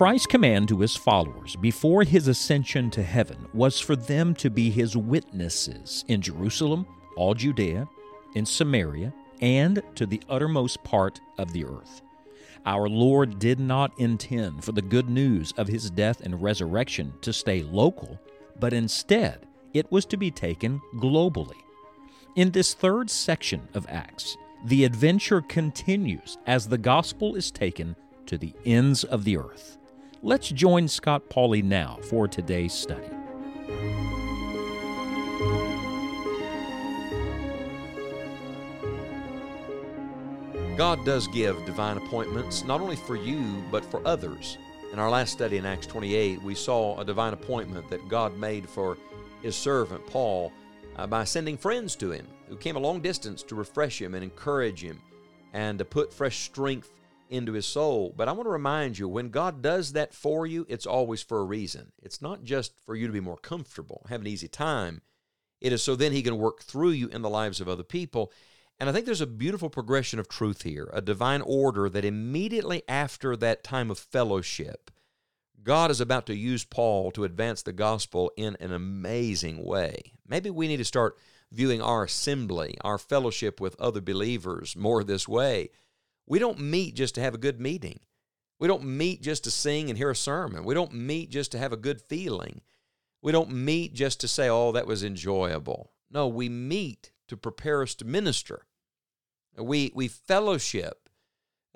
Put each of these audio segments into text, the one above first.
Christ's command to his followers before his ascension to heaven was for them to be his witnesses in Jerusalem, all Judea, in Samaria, and to the uttermost part of the earth. Our Lord did not intend for the good news of his death and resurrection to stay local, but instead it was to be taken globally. In this third section of Acts, the adventure continues as the gospel is taken to the ends of the earth. Let's join Scott Pauley now for today's study. God does give divine appointments, not only for you, but for others. In our last study in Acts 28, we saw a divine appointment that God made for his servant Paul uh, by sending friends to him who came a long distance to refresh him and encourage him and to put fresh strength into his soul. But I want to remind you when God does that for you, it's always for a reason. It's not just for you to be more comfortable, have an easy time. It is so then he can work through you in the lives of other people. And I think there's a beautiful progression of truth here, a divine order that immediately after that time of fellowship, God is about to use Paul to advance the gospel in an amazing way. Maybe we need to start viewing our assembly, our fellowship with other believers more this way. We don't meet just to have a good meeting. We don't meet just to sing and hear a sermon. We don't meet just to have a good feeling. We don't meet just to say, oh, that was enjoyable. No, we meet to prepare us to minister. We, we fellowship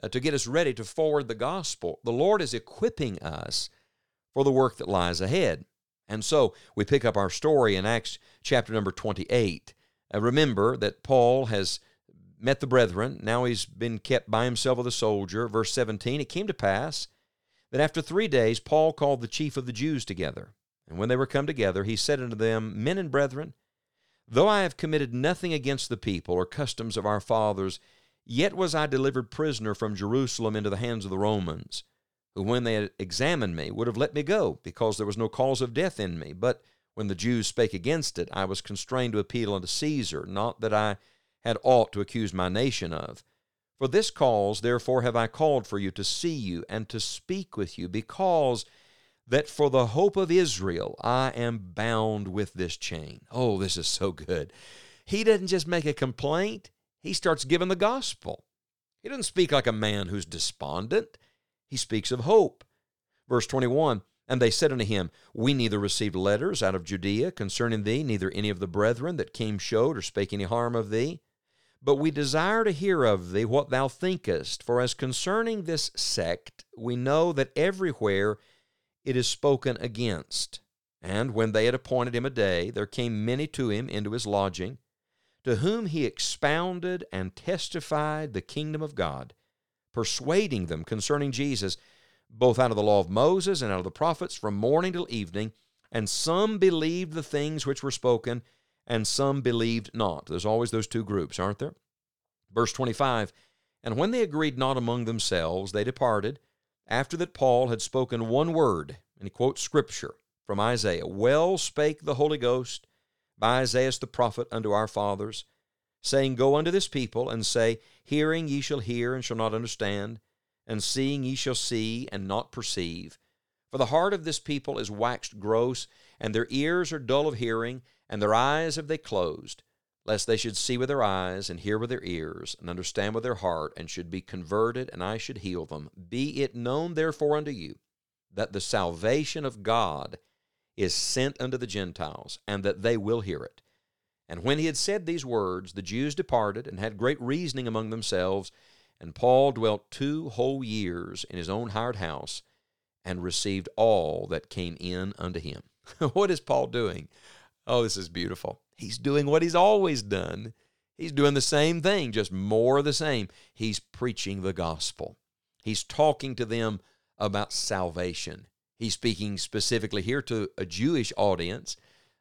uh, to get us ready to forward the gospel. The Lord is equipping us for the work that lies ahead. And so we pick up our story in Acts chapter number 28. Uh, remember that Paul has met the brethren. Now he's been kept by himself with a soldier. Verse 17 It came to pass that after three days Paul called the chief of the Jews together. And when they were come together, he said unto them, Men and brethren, Though I have committed nothing against the people or customs of our fathers, yet was I delivered prisoner from Jerusalem into the hands of the Romans, who, when they had examined me, would have let me go, because there was no cause of death in me. But when the Jews spake against it, I was constrained to appeal unto Caesar, not that I had aught to accuse my nation of. For this cause, therefore, have I called for you to see you and to speak with you, because that for the hope of Israel I am bound with this chain. Oh, this is so good. He doesn't just make a complaint, he starts giving the gospel. He doesn't speak like a man who's despondent, he speaks of hope. Verse 21 And they said unto him, We neither received letters out of Judea concerning thee, neither any of the brethren that came showed or spake any harm of thee. But we desire to hear of thee what thou thinkest, for as concerning this sect, we know that everywhere it is spoken against. And when they had appointed him a day, there came many to him into his lodging, to whom he expounded and testified the kingdom of God, persuading them concerning Jesus, both out of the law of Moses and out of the prophets, from morning till evening. And some believed the things which were spoken, and some believed not. There's always those two groups, aren't there? Verse 25 And when they agreed not among themselves, they departed after that Paul had spoken one word, and he quotes scripture from Isaiah Well spake the Holy Ghost by Isaiah the prophet unto our fathers, saying, Go unto this people, and say, Hearing ye shall hear and shall not understand, and seeing ye shall see and not perceive. For the heart of this people is waxed gross, and their ears are dull of hearing, and their eyes have they closed lest they should see with their eyes and hear with their ears and understand with their heart and should be converted and I should heal them. Be it known therefore unto you that the salvation of God is sent unto the Gentiles and that they will hear it. And when he had said these words, the Jews departed and had great reasoning among themselves. And Paul dwelt two whole years in his own hired house and received all that came in unto him. what is Paul doing? Oh, this is beautiful. He's doing what he's always done. He's doing the same thing, just more of the same. He's preaching the gospel. He's talking to them about salvation. He's speaking specifically here to a Jewish audience,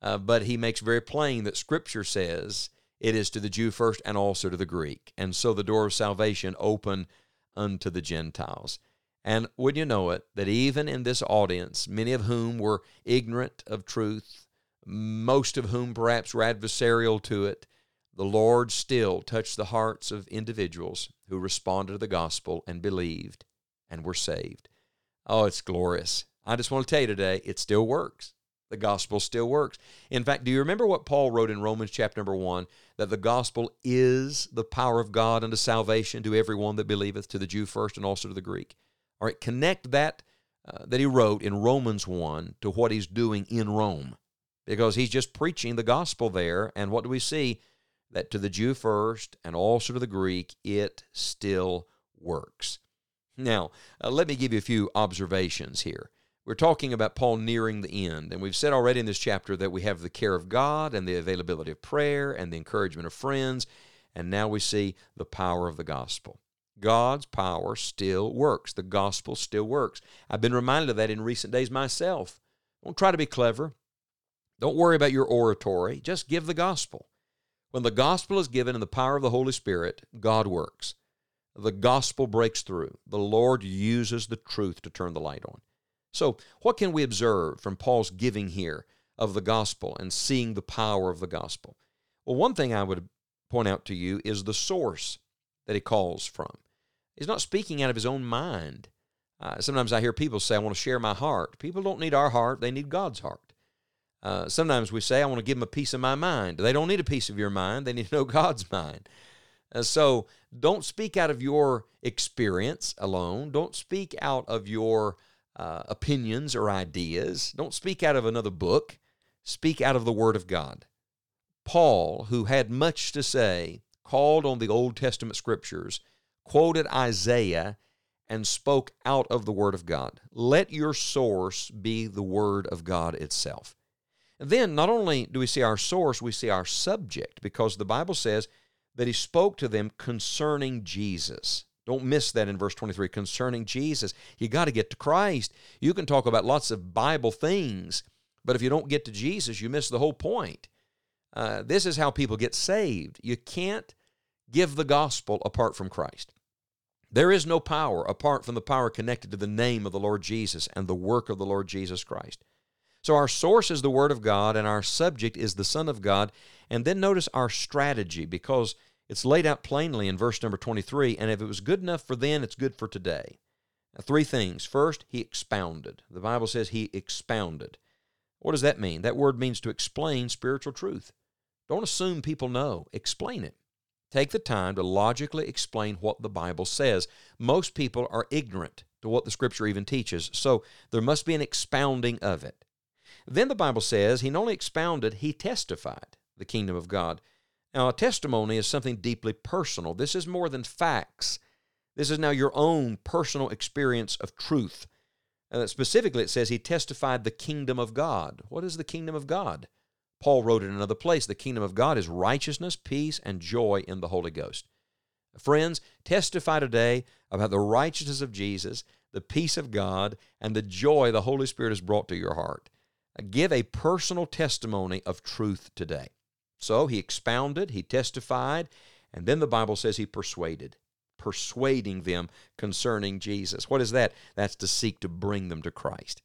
uh, but he makes very plain that Scripture says it is to the Jew first and also to the Greek. And so the door of salvation open unto the Gentiles. And would you know it, that even in this audience, many of whom were ignorant of truth, most of whom perhaps were adversarial to it, the Lord still touched the hearts of individuals who responded to the gospel and believed and were saved. Oh, it's glorious. I just want to tell you today, it still works. The gospel still works. In fact, do you remember what Paul wrote in Romans chapter number 1 that the gospel is the power of God unto salvation to everyone that believeth, to the Jew first and also to the Greek? All right, connect that uh, that he wrote in Romans 1 to what he's doing in Rome because he's just preaching the gospel there. And what do we see? That to the Jew first and also to the Greek, it still works. Now, uh, let me give you a few observations here. We're talking about Paul nearing the end, and we've said already in this chapter that we have the care of God and the availability of prayer and the encouragement of friends, and now we see the power of the gospel. God's power still works. The gospel still works. I've been reminded of that in recent days myself. Don't try to be clever. Don't worry about your oratory. Just give the gospel. When the gospel is given in the power of the Holy Spirit, God works. The gospel breaks through. The Lord uses the truth to turn the light on. So, what can we observe from Paul's giving here of the gospel and seeing the power of the gospel? Well, one thing I would point out to you is the source that he calls from. He's not speaking out of his own mind. Uh, sometimes I hear people say, I want to share my heart. People don't need our heart, they need God's heart. Uh, sometimes we say, I want to give them a piece of my mind. They don't need a piece of your mind, they need to know God's mind. Uh, so don't speak out of your experience alone. Don't speak out of your uh, opinions or ideas. Don't speak out of another book. Speak out of the Word of God. Paul, who had much to say, called on the Old Testament scriptures quoted Isaiah and spoke out of the Word of God. Let your source be the Word of God itself. Then, not only do we see our source, we see our subject, because the Bible says that he spoke to them concerning Jesus. Don't miss that in verse 23 concerning Jesus. You got to get to Christ. You can talk about lots of Bible things, but if you don't get to Jesus, you miss the whole point. Uh, this is how people get saved. You can't give the gospel apart from Christ. There is no power apart from the power connected to the name of the Lord Jesus and the work of the Lord Jesus Christ. So our source is the Word of God and our subject is the Son of God. And then notice our strategy because it's laid out plainly in verse number 23. And if it was good enough for then, it's good for today. Now, three things. First, he expounded. The Bible says he expounded. What does that mean? That word means to explain spiritual truth. Don't assume people know, explain it. Take the time to logically explain what the Bible says. Most people are ignorant to what the Scripture even teaches, so there must be an expounding of it. Then the Bible says he not only expounded, he testified the kingdom of God. Now, a testimony is something deeply personal. This is more than facts. This is now your own personal experience of truth. Uh, specifically, it says he testified the kingdom of God. What is the kingdom of God? Paul wrote in another place the kingdom of God is righteousness, peace, and joy in the Holy Ghost. Friends, testify today about the righteousness of Jesus, the peace of God, and the joy the Holy Spirit has brought to your heart. Give a personal testimony of truth today. So he expounded, he testified, and then the Bible says he persuaded, persuading them concerning Jesus. What is that? That's to seek to bring them to Christ.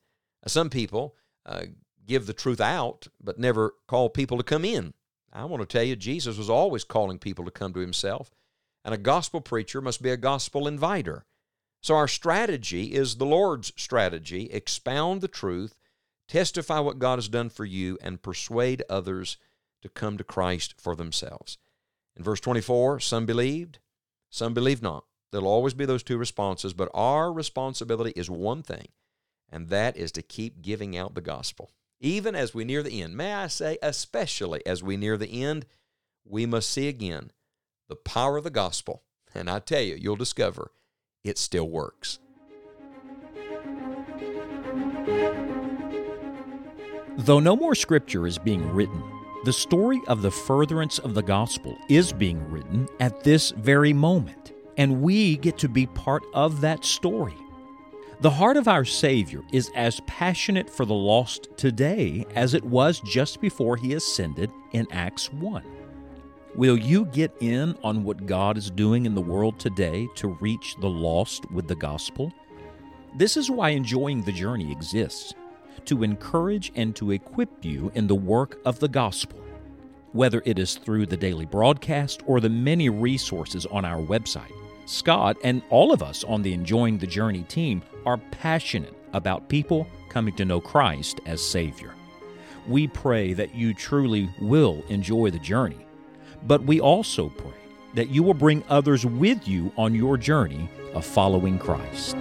Some people uh, give the truth out, but never call people to come in. I want to tell you, Jesus was always calling people to come to himself, and a gospel preacher must be a gospel inviter. So our strategy is the Lord's strategy expound the truth, testify what God has done for you, and persuade others to come to Christ for themselves. In verse 24, some believed, some believed not. There'll always be those two responses, but our responsibility is one thing, and that is to keep giving out the gospel. Even as we near the end, may I say, especially as we near the end, we must see again the power of the gospel. And I tell you, you'll discover it still works. Though no more scripture is being written, the story of the furtherance of the gospel is being written at this very moment, and we get to be part of that story. The heart of our Savior is as passionate for the lost today as it was just before he ascended in Acts 1. Will you get in on what God is doing in the world today to reach the lost with the gospel? This is why enjoying the journey exists to encourage and to equip you in the work of the gospel. Whether it is through the daily broadcast or the many resources on our website, Scott and all of us on the Enjoying the Journey team are passionate about people coming to know Christ as Savior. We pray that you truly will enjoy the journey, but we also pray that you will bring others with you on your journey of following Christ.